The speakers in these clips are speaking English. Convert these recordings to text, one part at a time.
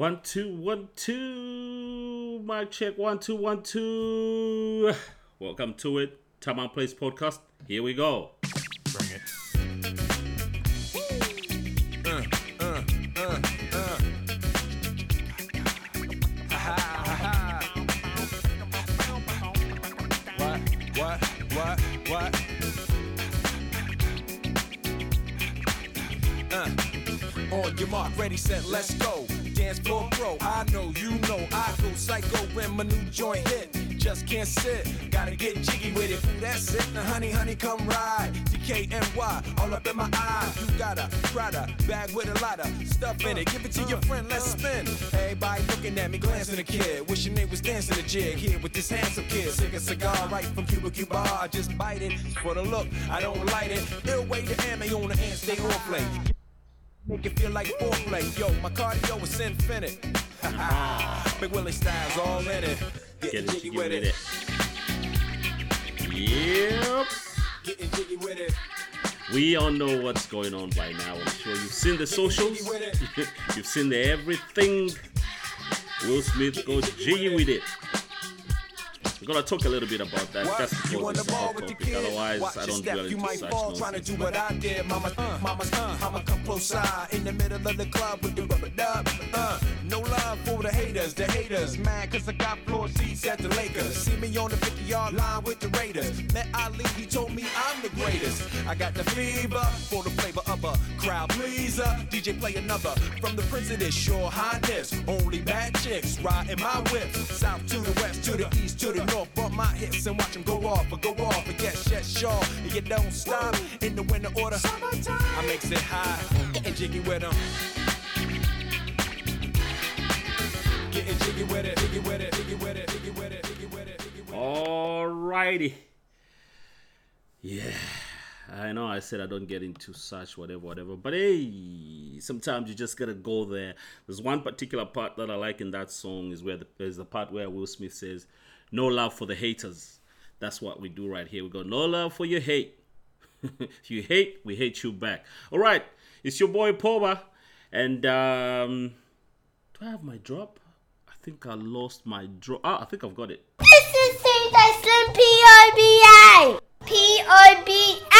One, two, one, two. Mic check. One, two, one, two. Welcome to it. Taman Place Podcast. Here we go. Bring it. Uh, uh, uh, uh. Ha, ha, ha, ha. What, what, what, what? Uh. On your mark, ready, set, let's go. Dance floor I know, you know, I go psycho when my new joint hit. Just can't sit, gotta get jiggy with it. Ooh, that's it, now honey, honey, come ride. DKNY, all up in my eyes. You got a Prada bag with a lot of stuff in it. Give it to your friend, let's spin. Everybody looking at me, glancing a kid. Wishing they was dancing a jig here with this handsome kid. Sick a cigar right from Cuba Cuba. I just bite it for the look, I don't light it. Ill way to ammo on the hand, stay on play. Make it feel like foreplay. Yo, my cardio is infinite. Big Willie style's all in it. Get jiggy jiggy with it. it. Yep. Getting jiggy with it. We all know what's going on by now. I'm sure you've seen the socials. you've seen the everything. Will Smith goes jiggy with it. We're gonna talk a little bit about that. What? That's you because the it's a hot topic. Otherwise, Watch I don't step. dwell You into might such fall trying to do what I did, mama. Uh, mama, uh, I'ma come close side in the middle of the club with the rubber dub. Uh, no love for the haters, the haters. Mad cause I got floor seats at the Lakers. See me on the 50 yard line with the Raiders. Met Ali, he told me I'm the greatest. I got the fever for the flavor of a crowd pleaser. DJ play another from the Prince of this sure highness. Only bad chicks riding my whip. South to the west, to the east, to the north. Bump my hips and watch them go off, go off, and get shit sure. And you don't stop in the winter order. I makes it high, getting jiggy with them. Getting it. Alrighty. Yeah. I know I said I don't get into such whatever, whatever, but hey, sometimes you just gotta go there. There's one particular part that I like in that song is where the, there's the part where Will Smith says, "No love for the haters." That's what we do right here. We go, "No love for your hate." if you hate, we hate you back. All right, it's your boy Poba, and um, do I have my drop? I think I lost my draw. Ah, I think I've got it. This is. Iceland P-O-B-A. P-O-B-A.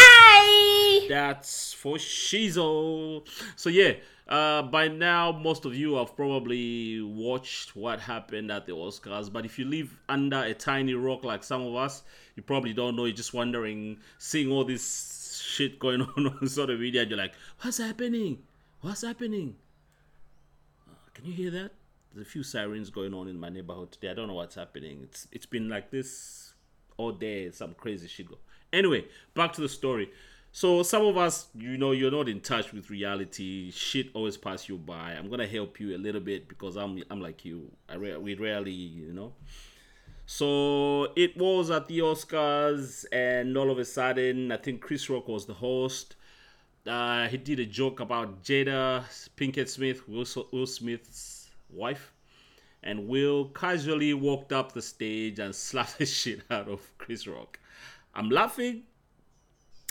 That's for Shizo. So yeah, uh, by now most of you have probably watched what happened at the Oscars. But if you live under a tiny rock like some of us, you probably don't know. You're just wondering, seeing all this shit going on on social media, and you're like, "What's happening? What's happening?" Uh, can you hear that? There's a few sirens going on in my neighborhood today. I don't know what's happening. It's it's been like this all day. Some crazy shit go. Anyway, back to the story. So some of us, you know, you're not in touch with reality. Shit always pass you by. I'm gonna help you a little bit because I'm I'm like you. I re- we rarely, you know. So it was at the Oscars, and all of a sudden, I think Chris Rock was the host. Uh, he did a joke about Jada Pinkett Smith, Will, Will Smith's wife, and Will casually walked up the stage and slapped the shit out of Chris Rock. I'm laughing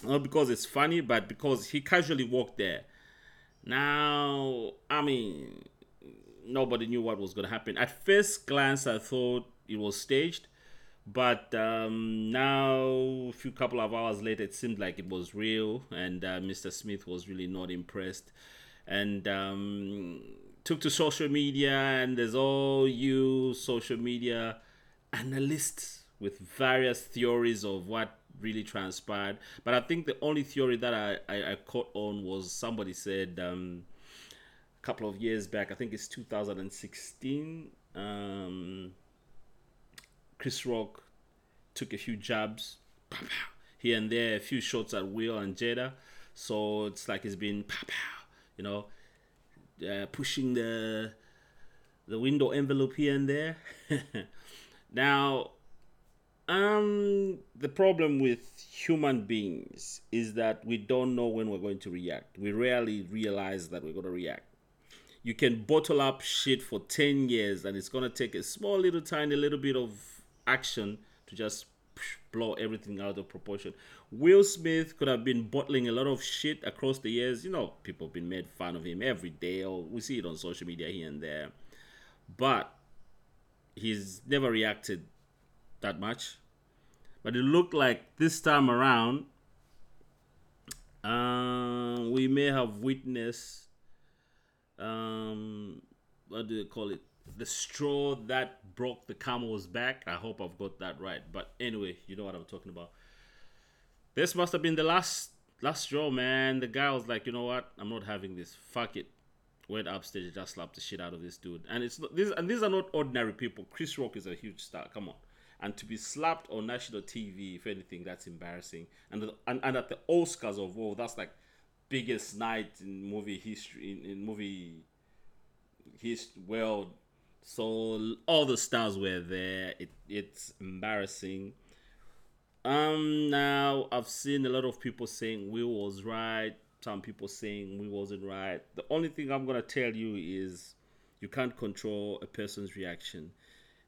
not because it's funny, but because he casually walked there. Now, I mean, nobody knew what was going to happen. At first glance, I thought it was staged, but um, now, a few couple of hours later, it seemed like it was real, and uh, Mr. Smith was really not impressed, and um, took to social media, and there's all you social media analysts with various theories of what really transpired. But I think the only theory that I, I, I caught on was somebody said um, a couple of years back, I think it's 2016, um, Chris Rock took a few jabs pow, pow, here and there, a few shots at Will and Jada. So it's like it's been, pow, pow, you know, uh, pushing the the window envelope here and there. now, um, the problem with human beings is that we don't know when we're going to react. We rarely realize that we're going to react. You can bottle up shit for 10 years and it's going to take a small little tiny little bit of action to just blow everything out of proportion. Will Smith could have been bottling a lot of shit across the years. You know, people have been made fun of him every day, or we see it on social media here and there. but he's never reacted that much. But it looked like this time around, uh, we may have witnessed, um, what do they call it? The straw that broke the camel's back. I hope I've got that right. But anyway, you know what I'm talking about. This must have been the last last straw, man. The guy was like, you know what? I'm not having this. Fuck it. Went upstage just slapped the shit out of this dude. And it's not this and these are not ordinary people. Chris Rock is a huge star. Come on. And to be slapped on national TV, if anything, that's embarrassing. And and, and at the Oscars of all, that's like biggest night in movie history in, in movie his world. So all the stars were there. It it's embarrassing. Um now I've seen a lot of people saying Will was right, some people saying Will wasn't right. The only thing I'm gonna tell you is you can't control a person's reaction.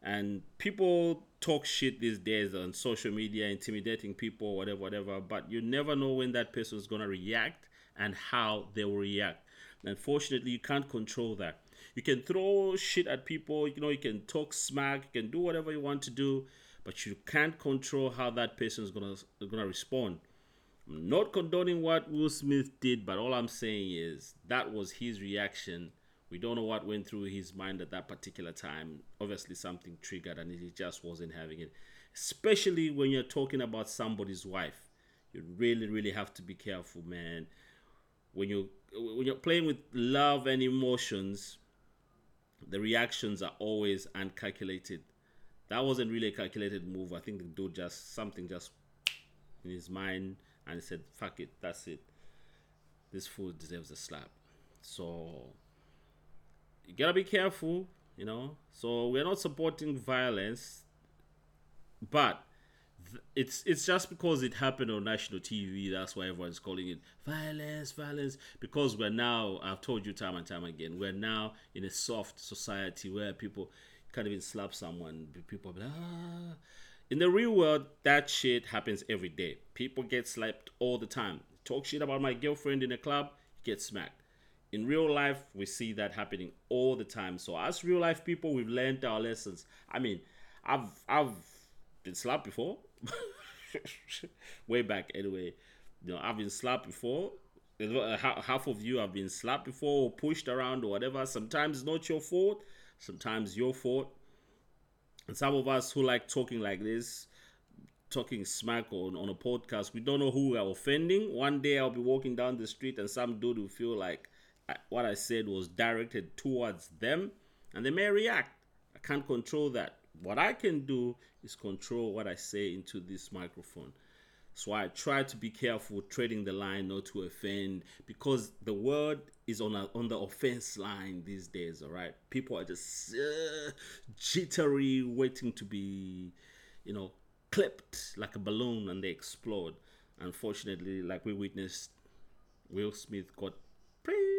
And people talk shit these days on social media, intimidating people, whatever, whatever, but you never know when that person is gonna react and how they will react. Unfortunately, you can't control that. You can throw shit at people, you know, you can talk smack, you can do whatever you want to do, but you can't control how that person is gonna gonna respond. I'm not condoning what Will Smith did, but all I'm saying is that was his reaction. We don't know what went through his mind at that particular time. Obviously, something triggered, and he just wasn't having it. Especially when you're talking about somebody's wife, you really, really have to be careful, man. When you when you're playing with love and emotions, the reactions are always uncalculated. That wasn't really a calculated move. I think the dude just something just in his mind and he said, "Fuck it, that's it. This fool deserves a slap." So you gotta be careful, you know. So we're not supporting violence, but it's it's just because it happened on national TV. That's why everyone's calling it violence, violence. Because we're now, I've told you time and time again, we're now in a soft society where people can't even slap someone. People like, ah. In the real world, that shit happens every day. People get slapped all the time. Talk shit about my girlfriend in a club, get smacked. In real life, we see that happening all the time. So as real life people, we've learned our lessons. I mean, I've I've been slapped before. Way back anyway. You know, I've been slapped before. Uh, Half of you have been slapped before or pushed around or whatever. Sometimes it's not your fault. Sometimes your fault. And some of us who like talking like this, talking smack on, on a podcast, we don't know who we are offending. One day I'll be walking down the street and some dude will feel like what I said was directed towards them and they may react. I can't control that. What I can do is control what I say into this microphone. So I try to be careful trading the line not to offend because the word is on a, on the offense line these days. All right, people are just uh, jittery, waiting to be, you know, clipped like a balloon and they explode. Unfortunately, like we witnessed, Will Smith got pretty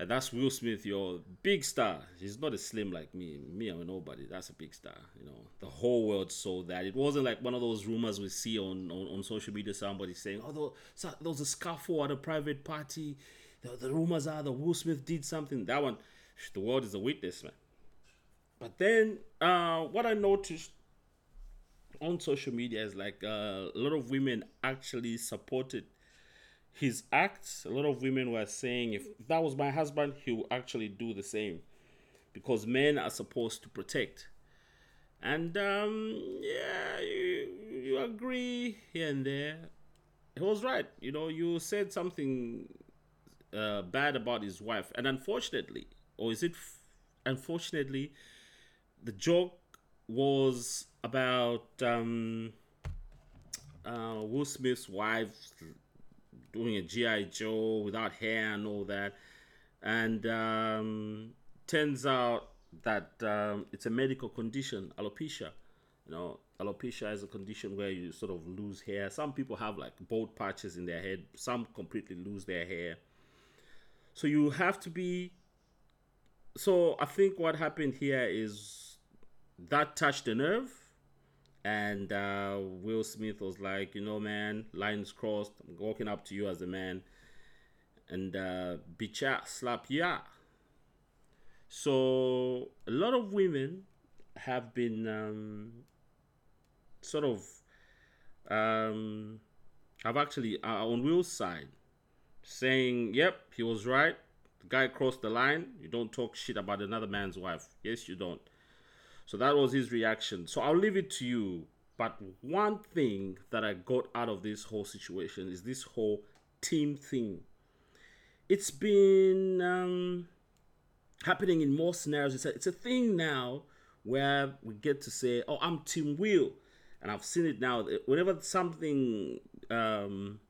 and that's Will Smith, your big star. He's not a slim like me. Me, I'm a nobody. That's a big star. You know, the whole world saw that. It wasn't like one of those rumors we see on, on, on social media. Somebody saying, "Oh, there was a scuffle at a private party." The, the rumors are that Will Smith did something. That one, the world is a witness, man. But then, uh, what I noticed on social media is like uh, a lot of women actually supported his acts, a lot of women were saying if that was my husband, he would actually do the same. Because men are supposed to protect. And um, yeah, you, you agree here and there. He was right. You know, you said something uh, bad about his wife. And unfortunately, or is it f- unfortunately, the joke was about um, uh, Will Smith's wife doing a GI Joe without hair and all that, and um, turns out that um, it's a medical condition, alopecia. You know, alopecia is a condition where you sort of lose hair. Some people have like bald patches in their head. Some completely lose their hair. So you have to be. So I think what happened here is that touched the nerve and uh, Will Smith was like, you know, man, lines crossed. I'm walking up to you as a man, and uh, bitcha slap ya. So a lot of women have been um, sort of um, have actually uh, on Will's side saying, "Yep, he was right. The guy crossed the line. You don't talk shit about another man's wife. Yes, you don't." So that was his reaction. So I'll leave it to you. But one thing that I got out of this whole situation is this whole team thing. It's been um, happening in more scenarios. It's a, it's a thing now where we get to say, "Oh, I'm Team Will," and I've seen it now. Whenever something um,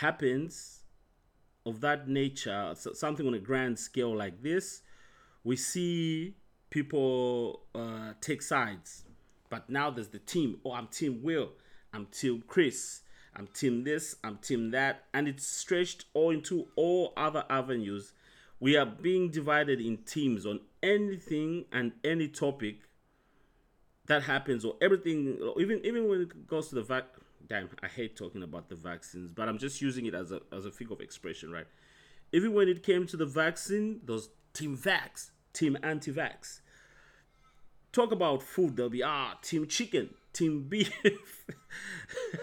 happens of that nature, something on a grand scale like this, we see people uh, take sides. But now there's the team. Oh, I'm Team Will. I'm Team Chris. I'm Team this. I'm Team that. And it's stretched all into all other avenues. We are being divided in teams on anything and any topic that happens, or everything, even even when it goes to the vac. Damn, I hate talking about the vaccines, but I'm just using it as a as a figure of expression, right? Even when it came to the vaccine, those team vax, team anti-vax. Talk about food, there'll be ah, team chicken, team beef.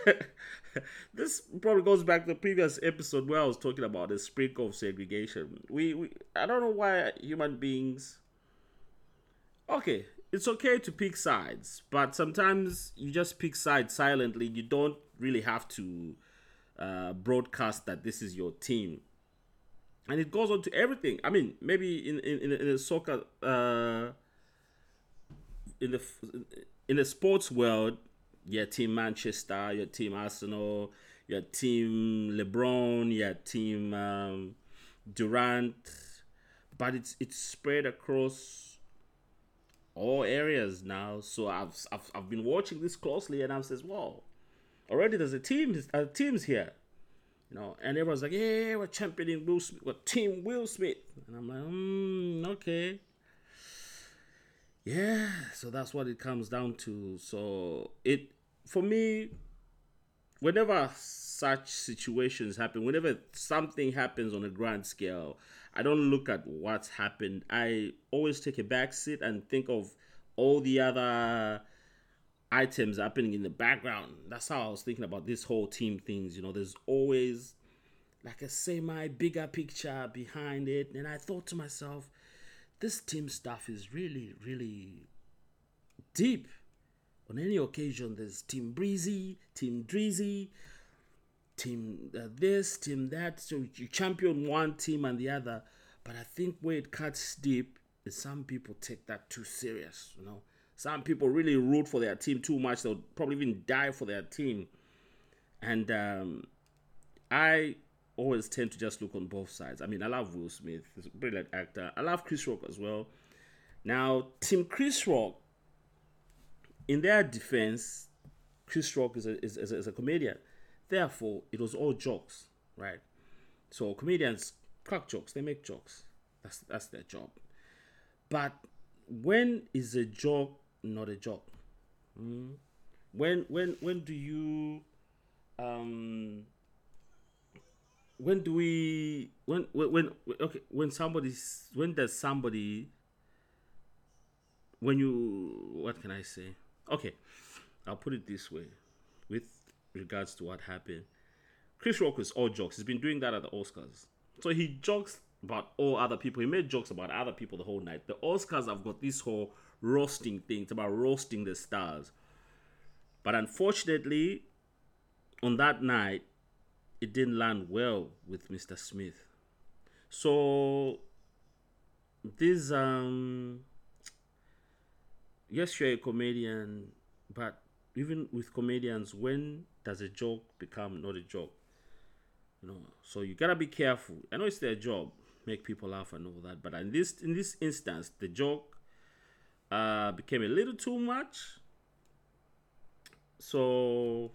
this probably goes back to the previous episode where I was talking about the sprinkle of segregation. We, we I don't know why human beings okay, it's okay to pick sides, but sometimes you just pick sides silently. You don't really have to uh, broadcast that this is your team and it goes on to everything. I mean, maybe in in in, the soccer, uh, in the in the sports world, your team Manchester, your team Arsenal, your team LeBron, your team um, Durant, but it's it's spread across all areas now. So I've I've, I've been watching this closely, and I'm says, "Wow, already there's a team, uh, teams here." You know, and everyone's like, yeah, we're championing Will Smith, we're Team Will Smith. And I'm like, mm, okay. Yeah, so that's what it comes down to. So it, for me, whenever such situations happen, whenever something happens on a grand scale, I don't look at what's happened. I always take a back seat and think of all the other items happening in the background. That's how I was thinking about this whole team things. You know, there's always like a semi bigger picture behind it. And I thought to myself, this team stuff is really, really deep. On any occasion, there's Team Breezy, Team Drizzy, Team uh, this, Team that. So you champion one team and the other. But I think where it cuts deep is some people take that too serious, you know some people really root for their team too much. They'll probably even die for their team. And um, I always tend to just look on both sides. I mean, I love Will Smith, he's a brilliant actor. I love Chris Rock as well. Now, Team Chris Rock, in their defense, Chris Rock is a, is, is, a, is a comedian. Therefore, it was all jokes, right? So comedians crack jokes, they make jokes. That's that's their job. But when is a joke not a job. Mm. When when when do you um when do we when when, when okay when somebody's when does somebody when you what can I say? Okay, I'll put it this way with regards to what happened. Chris Rock is all jokes. He's been doing that at the Oscars. So he jokes about all other people. He made jokes about other people the whole night. The Oscars have got this whole roasting thing. It's about roasting the stars. But unfortunately, on that night, it didn't land well with Mr. Smith. So this um yes you're a comedian, but even with comedians, when does a joke become not a joke? You know, so you gotta be careful. I know it's their job, make people laugh and all that, but in this in this instance, the joke uh, became a little too much. So,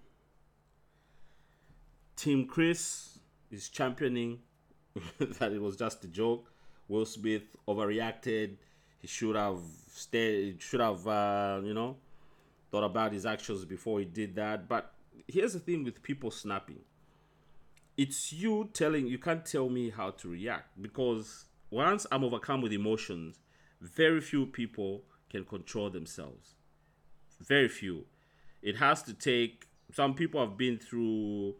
Team Chris is championing that it was just a joke. Will Smith overreacted. He should have stayed. Should have, uh, you know, thought about his actions before he did that. But here's the thing with people snapping. It's you telling. You can't tell me how to react because once I'm overcome with emotions, very few people can control themselves. Very few. It has to take. Some people have been through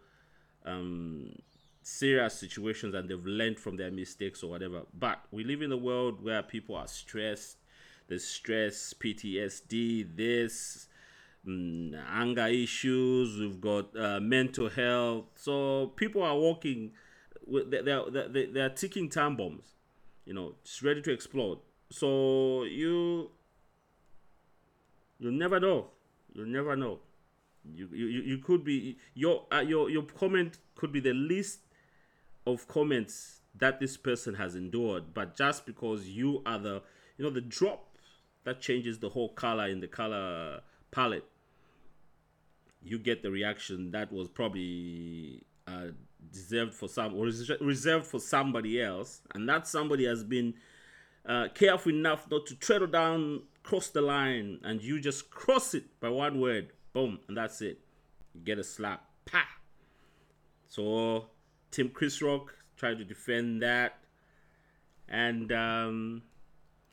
um, serious situations and they've learned from their mistakes or whatever. But we live in a world where people are stressed. There's stress, PTSD, this, mm, anger issues. We've got uh, mental health. So people are walking. They're, they're, they're, they're ticking time bombs. You know, just ready to explode. So you you never know. You never know. You you, you could be your uh, your your comment could be the least of comments that this person has endured, but just because you are the you know the drop that changes the whole color in the color palette, you get the reaction that was probably uh, deserved for some or res- reserved for somebody else, and that somebody has been uh, careful enough not to tread down, cross the line, and you just cross it by one word, boom, and that's it. You get a slap, pa. So Tim Chris Rock tried to defend that, and um,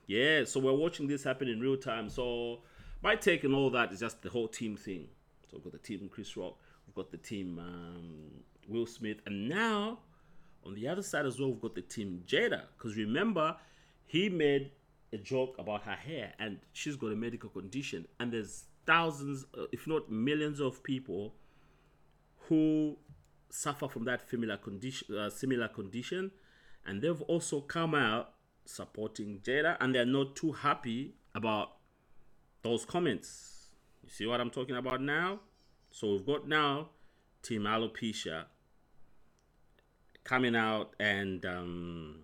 yeah, so we're watching this happen in real time. So my take on all that is just the whole team thing. So we've got the team Chris Rock, we've got the team um, Will Smith, and now on the other side as well, we've got the team Jada. Because remember, he made a joke about her hair, and she's got a medical condition, and there's thousands, uh, if not millions, of people who suffer from that similar condition, uh, similar condition, and they've also come out supporting Jada, and they're not too happy about those comments. You see what I'm talking about now? So we've got now Team Alopecia coming out and um,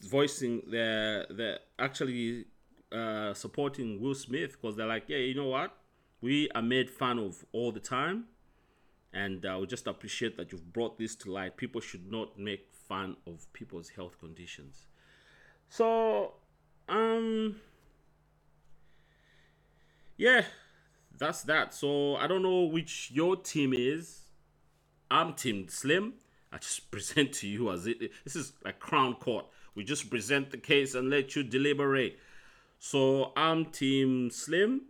voicing they're actually uh, supporting Will Smith because they're like, yeah, you know what? We are made fun of all the time, and uh, we just appreciate that you've brought this to light. People should not make fun of people's health conditions. So, um, yeah, that's that. So I don't know which your team is. I'm Team Slim. I just present to you as it. This is like Crown Court. We just present the case and let you deliberate. So I'm Team Slim.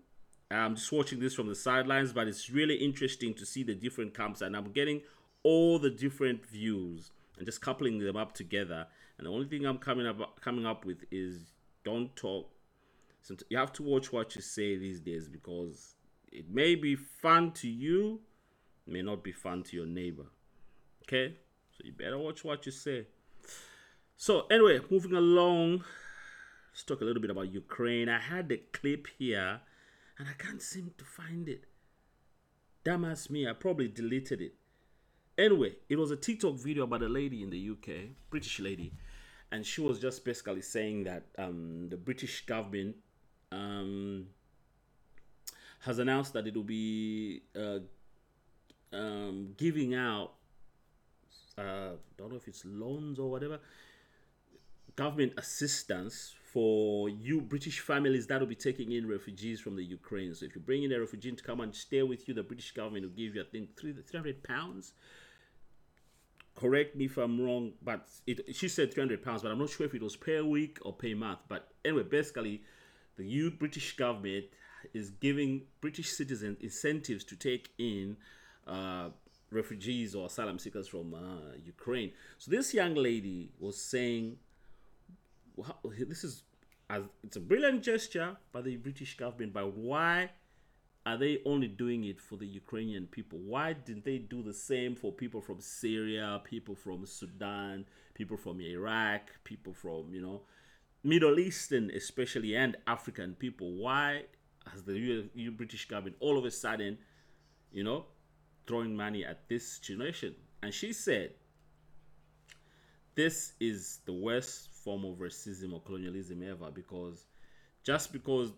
I'm just watching this from the sidelines, but it's really interesting to see the different camps, and I'm getting all the different views and just coupling them up together. And the only thing I'm coming up coming up with is don't talk. You have to watch what you say these days because it may be fun to you, may not be fun to your neighbor. Okay, so you better watch what you say. So anyway, moving along, let's talk a little bit about Ukraine. I had the clip here, and I can't seem to find it. Damn ass me, I probably deleted it. Anyway, it was a TikTok video about a lady in the UK, British lady, and she was just basically saying that um, the British government um, has announced that it will be uh, um, giving out, uh, don't know if it's loans or whatever, government assistance for you British families that will be taking in refugees from the Ukraine. So if you bring in a refugee to come and stay with you, the British government will give you, I think, three three hundred pounds. Correct me if I'm wrong, but it she said three hundred pounds, but I'm not sure if it was per week or per month. But anyway, basically, the new British government is giving British citizens incentives to take in uh, refugees or asylum seekers from uh, Ukraine. So this young lady was saying wow, this is as it's a brilliant gesture by the British government, but why are they only doing it for the Ukrainian people? Why didn't they do the same for people from Syria, people from Sudan, people from Iraq, people from you know Middle Eastern, especially and African people? Why has the British government all of a sudden, you know, throwing money at this generation? And she said, this is the worst form of racism or colonialism ever because just because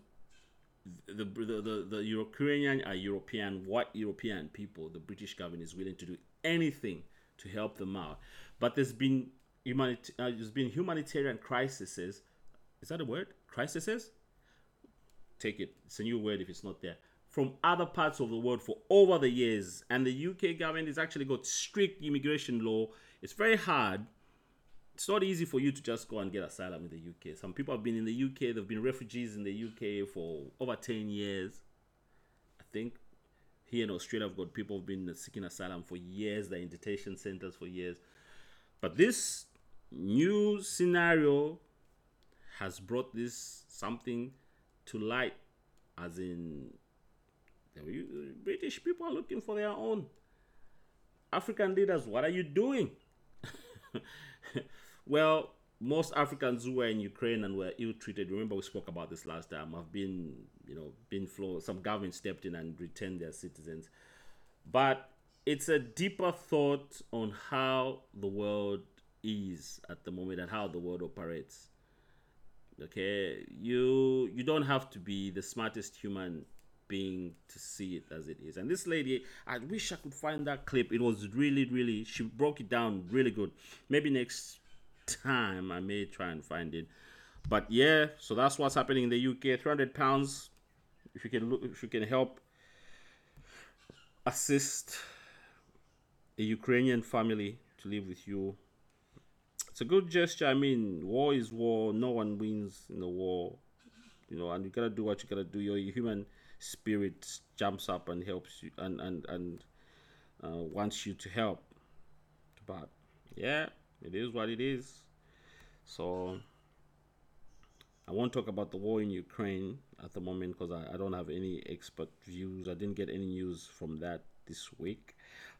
the the, the, the Ukrainian are European, white European people, the British government is willing to do anything to help them out. But there's been uh, there's been humanitarian crises. Is that a word? Crises? Take it. It's a new word if it's not there. From other parts of the world for over the years, and the UK government has actually got strict immigration law. It's very hard it's not easy for you to just go and get asylum in the UK. Some people have been in the UK, they've been refugees in the UK for over 10 years. I think here in Australia, I've got people who've been seeking asylum for years, they're in detention centers for years. But this new scenario has brought this something to light, as in the British people are looking for their own. African leaders, what are you doing? well, most Africans who were in Ukraine and were ill-treated, remember we spoke about this last time, have been, you know, been flowed. Some government stepped in and returned their citizens. But it's a deeper thought on how the world is at the moment and how the world operates. Okay, you you don't have to be the smartest human being to see it as it is. And this lady, I wish I could find that clip. It was really, really, she broke it down really good. Maybe next time I may try and find it. But yeah, so that's what's happening in the UK. 300 pounds. If you can look, if you can help assist a Ukrainian family to live with you. It's a good gesture. I mean, war is war. No one wins in the war. You know, and you gotta do what you gotta do. You're human spirit jumps up and helps you and and and uh, wants you to help but yeah it is what it is. So i won't talk about the war in ukraine at the moment because I, I don't have any expert views. I didn't get any news from that this week.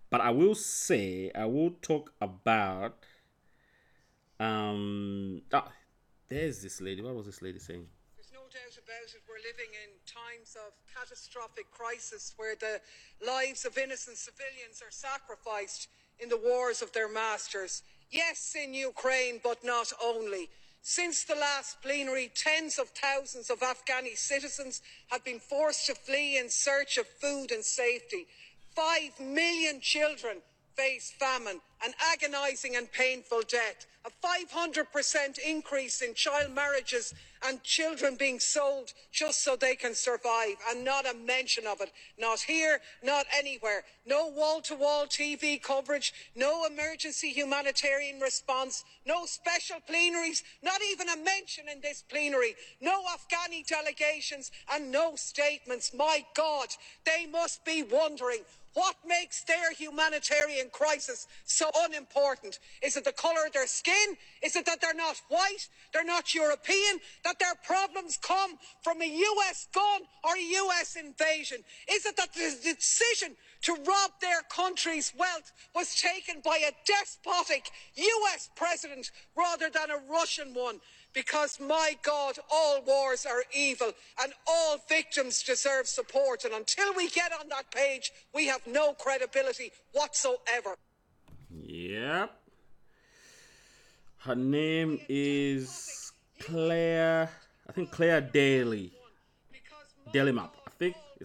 But i will say i will talk about um ah, there's this lady. What was this lady saying? There's no doubt about it, we're living in times of catastrophic crisis where the lives of innocent civilians are sacrificed in the wars of their masters. Yes, in Ukraine, but not only. Since the last plenary, tens of thousands of Afghani citizens have been forced to flee in search of food and safety. Five million children face famine, an agonising and painful death, a 500% increase in child marriages and children being sold just so they can survive, and not a mention of it. Not here, not anywhere. No wall to wall TV coverage, no emergency humanitarian response, no special plenaries, not even a mention in this plenary, no Afghani delegations, and no statements. My God, they must be wondering what makes their humanitarian crisis so unimportant? Is it the colour of their skin? Is it that they're not white? They're not European? That their problems come from a US gun or a US invasion? Is it that the decision to rob their country's wealth was taken by a despotic US president rather than a Russian one? because my God, all wars are evil and all victims deserve support. And until we get on that page, we have no credibility whatsoever. Yep. Her name is Clare, I think Clare Daly. Daily Map.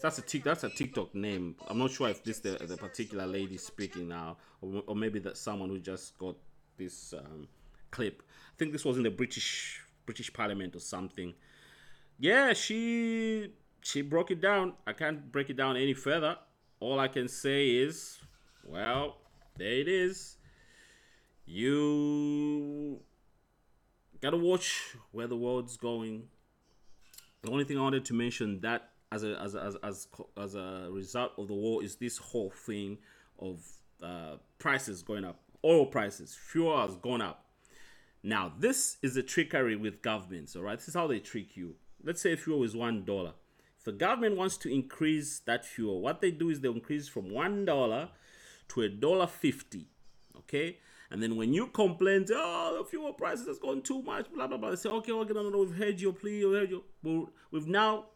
That's a that's a TikTok name. I'm not sure if this the, the particular lady speaking now, or, or maybe that someone who just got this um, clip. I think this was in the British British Parliament or something. Yeah, she she broke it down. I can't break it down any further. All I can say is, well, there it is. You gotta watch where the world's going. The only thing I wanted to mention that as a as as as, as a result of the war is this whole thing of uh, prices going up, oil prices, fuel has gone up. Now, this is a trickery with governments, all right? This is how they trick you. Let's say fuel is $1. If the government wants to increase that fuel, what they do is they increase from $1 to a dollar fifty, okay? And then when you complain, oh, the fuel prices has gone too much, blah, blah, blah, they say, okay, okay, no, no, no, we've heard your plea, we've heard you. we've now,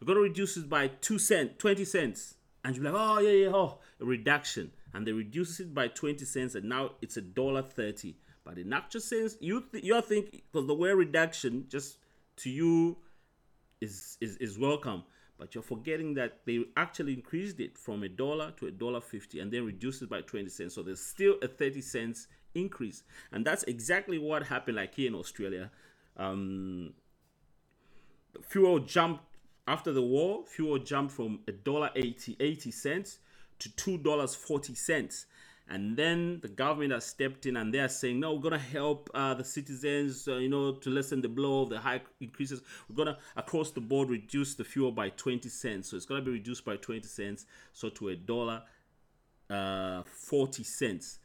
we're going to reduce it by 2 cents, 20 cents. And you're like, oh, yeah, yeah, oh, a reduction. And they reduce it by 20 cents, and now it's a dollar 30 but in actual sense, you th- you're thinking because the word reduction just to you is, is is welcome, but you're forgetting that they actually increased it from a dollar to a dollar fifty and then reduced it by twenty cents. So there's still a thirty cents increase, and that's exactly what happened. Like here in Australia, um, fuel jumped after the war. Fuel jumped from a dollar 80, 80 cents to two dollars forty cents And then the government has stepped in and they are saying, no, we're going to help uh, the citizens, uh, you know, to lessen the blow of the high increases. We're going to, across the board, reduce the fuel by 20 cents. So it's going to be reduced by 20 cents. So to a dollar uh, 40 cents.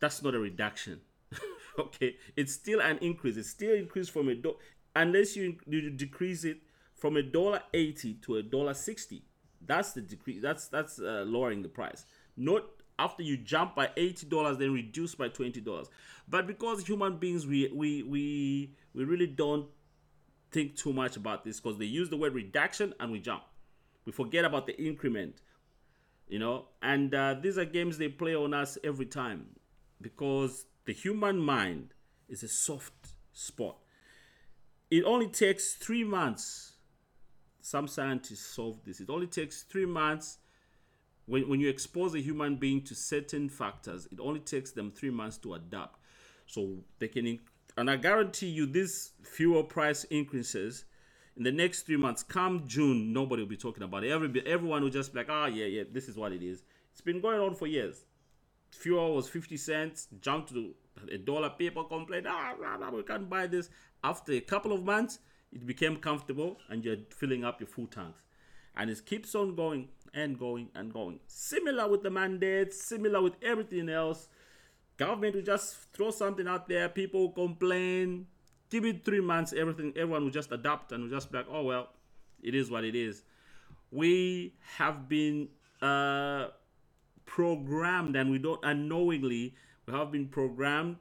That's not a reduction. okay. It's still an increase. It's still increased from a dollar, unless you, you decrease it from a dollar 80 to a dollar 60. That's the decrease. That's, that's uh, lowering the price. Not after you jump by $80 then reduce by $20 but because human beings we we we, we really don't think too much about this because they use the word reduction and we jump we forget about the increment you know and uh, these are games they play on us every time because the human mind is a soft spot it only takes three months some scientists solve this it only takes three months when, when you expose a human being to certain factors, it only takes them three months to adapt. So they can, and I guarantee you, these fuel price increases in the next three months, come June, nobody will be talking about it. Every, everyone will just be like, ah, oh, yeah, yeah, this is what it is. It's been going on for years. Fuel was 50 cents, jumped to a dollar. People complained, ah, blah, we can't buy this. After a couple of months, it became comfortable and you're filling up your full tanks. And it keeps on going and going and going. Similar with the mandates, similar with everything else. Government will just throw something out there, people complain. Give it three months, everything, everyone will just adapt and will just be like, oh well, it is what it is. We have been uh, programmed, and we don't unknowingly we have been programmed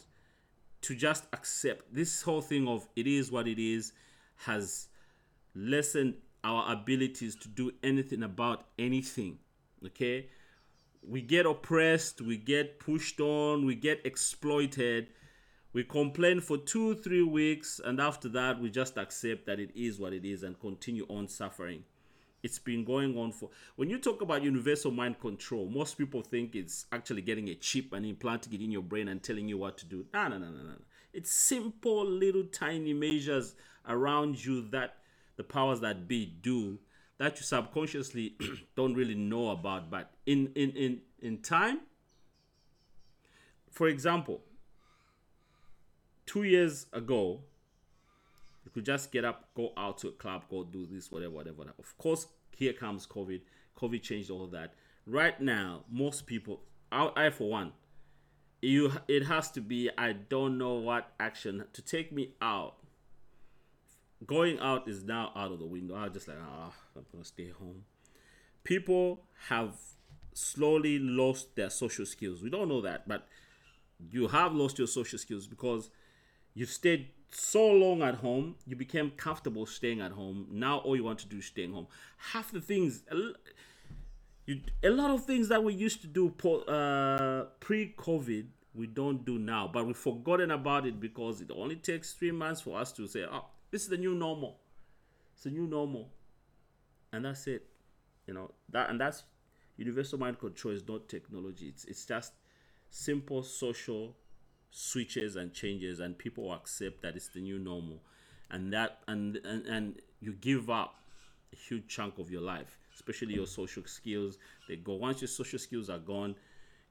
to just accept this whole thing of it is what it is has lessened our abilities to do anything about anything. Okay? We get oppressed, we get pushed on, we get exploited. We complain for two, three weeks, and after that, we just accept that it is what it is and continue on suffering. It's been going on for. When you talk about universal mind control, most people think it's actually getting a chip and implanting it in your brain and telling you what to do. No, no, no, no, no. It's simple, little, tiny measures around you that the powers that be do that you subconsciously don't really know about. But in in in in time for example two years ago you could just get up go out to a club go do this whatever whatever of course here comes covid. Covid changed all that. Right now most people I, I for one you it has to be i don't know what action to take me out going out is now out of the window. I'm just like, ah, I'm gonna stay home. People have slowly lost their social skills. We don't know that, but you have lost your social skills because you've stayed so long at home. You became comfortable staying at home. Now all you want to do is staying home. Half the things, you, a lot of things that we used to do uh, pre-COVID, we don't do now. But we've forgotten about it because it only takes three months for us to say, oh, this is the new normal. It's the new normal. And that's it. You know, that and that's universal mind control is not technology. It's it's just simple social switches and changes and people accept that it's the new normal. And that and and, and you give up a huge chunk of your life, especially your social skills. They go once your social skills are gone,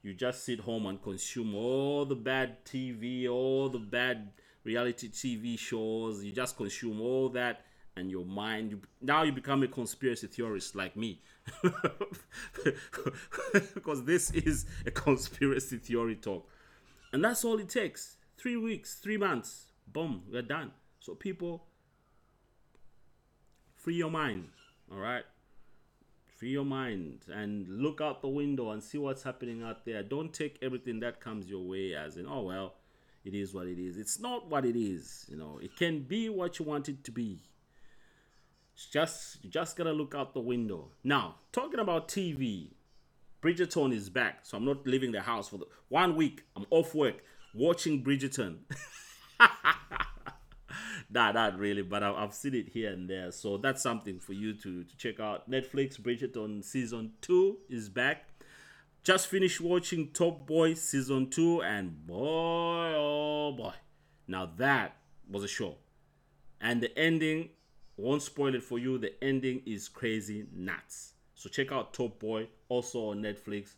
you just sit home and consume all the bad TV, all the bad reality TV shows. You just consume all that, and your mind. You, now you become a conspiracy theorist like me, because this is a conspiracy theory talk, and that's all it takes. Three weeks, three months, boom, we're done. So people, free your mind. All right free your mind and look out the window and see what's happening out there. Don't take everything that comes your way as in, oh well, it is what it is. It's not what it is, you know. It can be what you want it to be. It's just you just gotta look out the window. Now, talking about TV, Bridgerton is back, so I'm not leaving the house for the one week. I'm off work watching Bridgerton. nah, not really, but I've seen it here and there. So that's something for you to, to check out. Netflix Bridgerton season two is back. Just finished watching Top Boy season 2 and boy oh boy. Now that was a show. And the ending won't spoil it for you. The ending is crazy nuts. So check out Top Boy also on Netflix.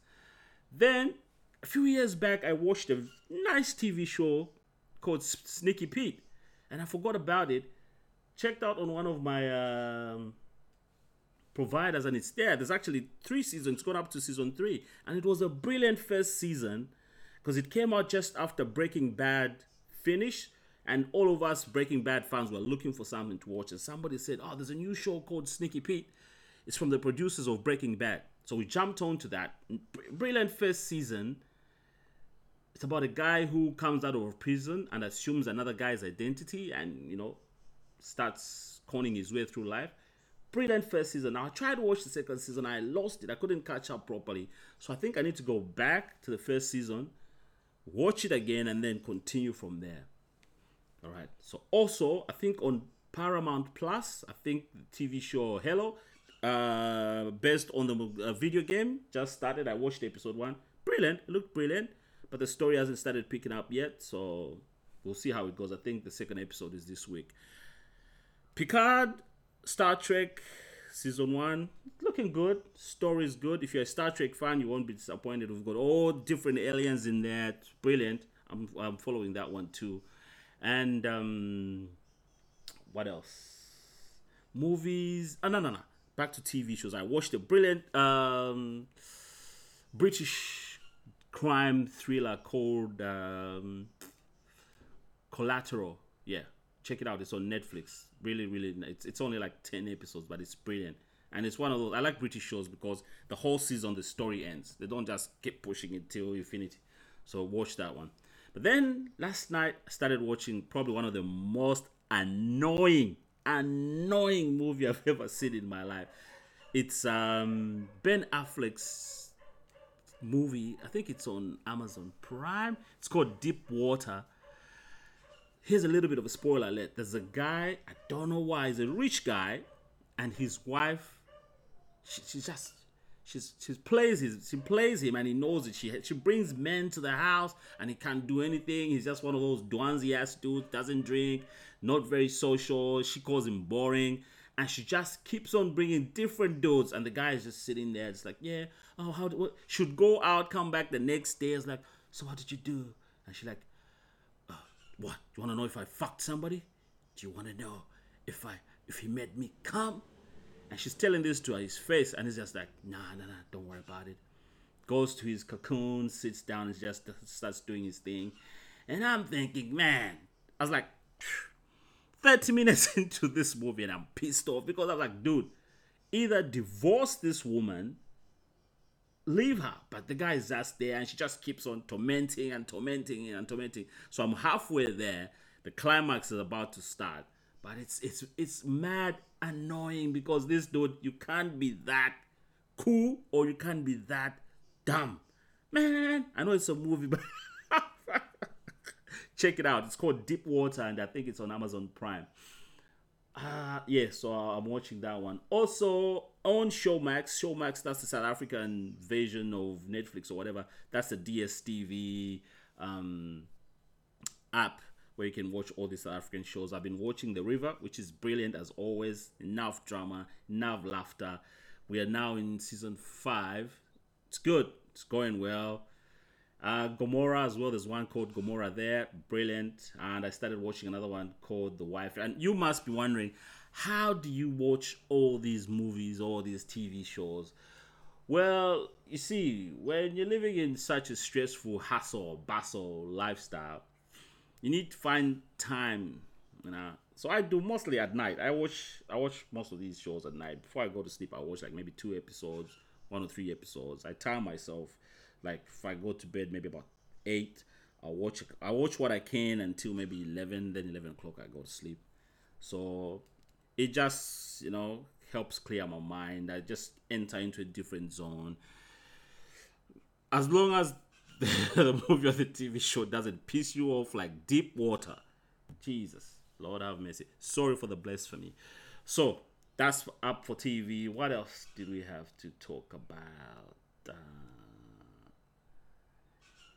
Then a few years back, I watched a nice TV show called Sneaky Pete, and I forgot about it. Checked out on one of my um, providers, and it's there. There's actually three seasons, gone up to season three, and it was a brilliant first season because it came out just after Breaking Bad finished, and all of us Breaking Bad fans were looking for something to watch. And somebody said, "Oh, there's a new show called Sneaky Pete. It's from the producers of Breaking Bad." So we jumped onto that. Brilliant first season. It's about a guy who comes out of prison and assumes another guy's identity, and you know, starts conning his way through life. Brilliant first season. Now I tried to watch the second season. I lost it. I couldn't catch up properly. So I think I need to go back to the first season, watch it again, and then continue from there. All right. So also, I think on Paramount Plus, I think the TV show Halo, uh, based on the uh, video game, just started. I watched episode one. Brilliant. It looked brilliant, but the story hasn't started picking up yet. So we'll see how it goes. I think the second episode is this week. Picard, Star Trek, season one, looking good. Story is good. If you're a Star Trek fan, you won't be disappointed. We've got all different aliens in there. Brilliant. I'm, I'm following that one too. And um, what else? Movies. Oh, no, no, no. Back to TV shows. I watched a brilliant um, British crime thriller called um, Collateral. Yeah, check it out. It's on Netflix. Really, really. It's, it's only like 10 episodes, but it's brilliant. And it's one of those. I like British shows because the whole season, the story ends. They don't just keep pushing it till infinity. So watch that one. But then last night, I started watching probably one of the most annoying, annoying movie I've ever seen in my life. It's um, Ben Affleck's movie. I think it's on Amazon Prime. It's called Deep Water. Here's a little bit of a spoiler alert. There's a guy, I don't know why, he's a rich guy, and his wife, she, she just she's she plays his she plays him and he knows it. She she brings men to the house and he can't do anything. He's just one of those dwanzy ass dudes, doesn't drink, not very social. She calls him boring. And she just keeps on bringing different dudes, and the guy is just sitting there. It's like, yeah, oh, how do, what? should go out, come back the next day. It's like, so what did you do? And she's like, what? You want to know if I fucked somebody? Do you want to know if I if he made me come? And she's telling this to his face, and he's just like, nah, nah, nah, don't worry about it. Goes to his cocoon, sits down, and just starts doing his thing. And I'm thinking, man, I was like, 30 minutes into this movie, and I'm pissed off because I'm like, dude, either divorce this woman, leave her. But the guy is just there, and she just keeps on tormenting and tormenting and tormenting. So I'm halfway there. The climax is about to start, but it's it's it's mad annoying because this dude, you can't be that cool or you can't be that dumb. Man, I know it's a movie, but check it out. It's called Deep Water, and I think it's on Amazon Prime. Uh, yeah, so I'm watching that one. Also on Showmax, Showmax, that's the South African version of Netflix or whatever. That's the DSTV um, app where you can watch all these South African shows. I've been watching The River, which is brilliant as always. Enough drama, enough laughter. We are now in season five. It's good. It's going well. Uh, Gomorrah as well. There's one called Gomorrah there. Brilliant. And I started watching another one called The Wife. And you must be wondering, how do you watch all these movies, all these TV shows? Well, you see, when you're living in such a stressful, hustle, bustle lifestyle, you need to find time, you know. So I do mostly at night. I watch I watch most of these shows at night. Before I go to sleep, I watch like maybe two episodes, one or three episodes. I time myself. Like if I go to bed maybe about eight, I'll watch I watch what I can until maybe eleven. Then eleven o'clock I go to sleep. So it just you know helps clear my mind. I just enter into a different zone. As long as the movie or the TV show doesn't piss you off like deep water. Jesus, Lord have mercy. Sorry for the blasphemy. So that's up for TV. What else did we have to talk about? Uh,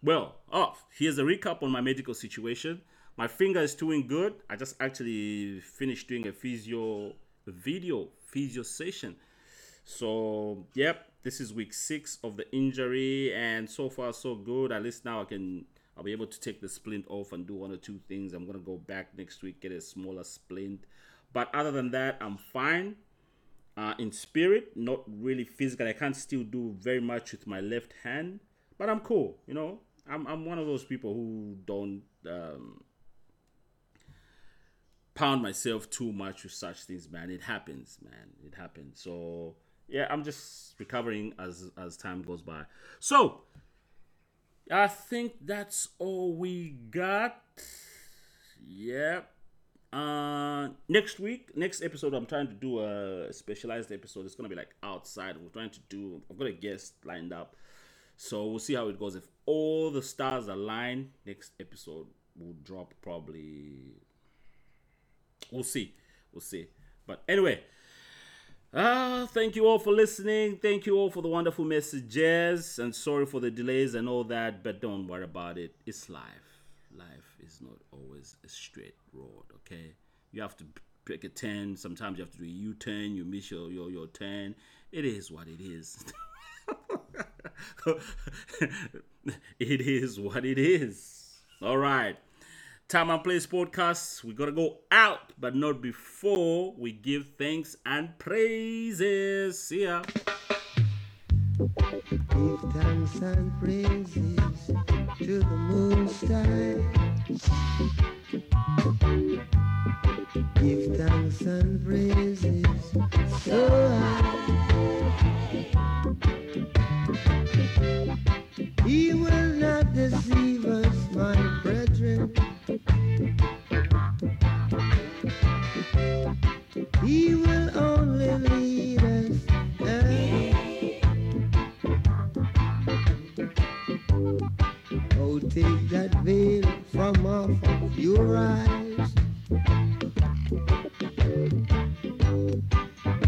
well, oh, here's a recap on my medical situation. My finger is doing good. I just actually finished doing a physio video physio session. So, yep, this is week six of the injury, and so far so good. At least now I can I'll be able to take the splint off and do one or two things. I'm gonna go back next week, get a smaller splint. But other than that, I'm fine. Uh, in spirit, not really physical. I can't still do very much with my left hand, but I'm cool. You know, I'm I'm one of those people who don't um, pound myself too much with such things, man. It happens, man. It happens. So yeah, I'm just recovering as as time goes by. So I think that's all we got. Yep. Uh, next week, next episode, I'm trying to do a specialized episode. It's gonna be like outside. We're trying to do. I've got a guest lined up, so we'll see how it goes. If all the stars align, next episode will drop probably. We'll see. We'll see. But anyway, Ah, thank you all for listening. Thank you all for the wonderful messages. And sorry for the delays and all that, but don't worry about it. It's life. Life is not always a straight road, okay? You have to pick a turn. Sometimes you have to do a U turn. You miss your, your, your turn. It is what it is. it is what it is. All right. Time and Place podcast. We gotta go out, but not before we give thanks and praises. See ya. Give thanks and praises to the moon star. Give thanks and praises so high. He will not deceive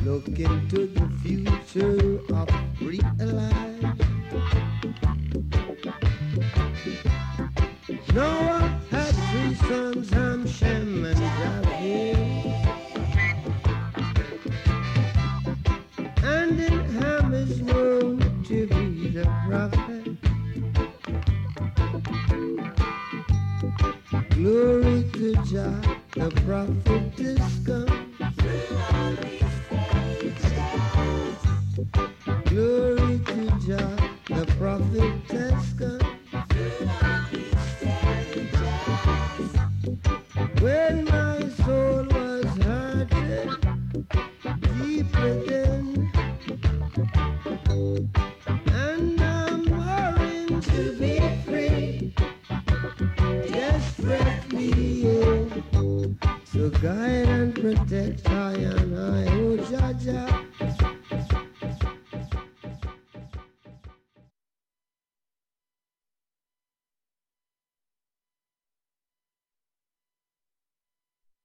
Look into the future of real life. Noah had three sons, Ham, Shem, and Japheth. And in Ham is known to be the prophet. Glory to Jah, the prophet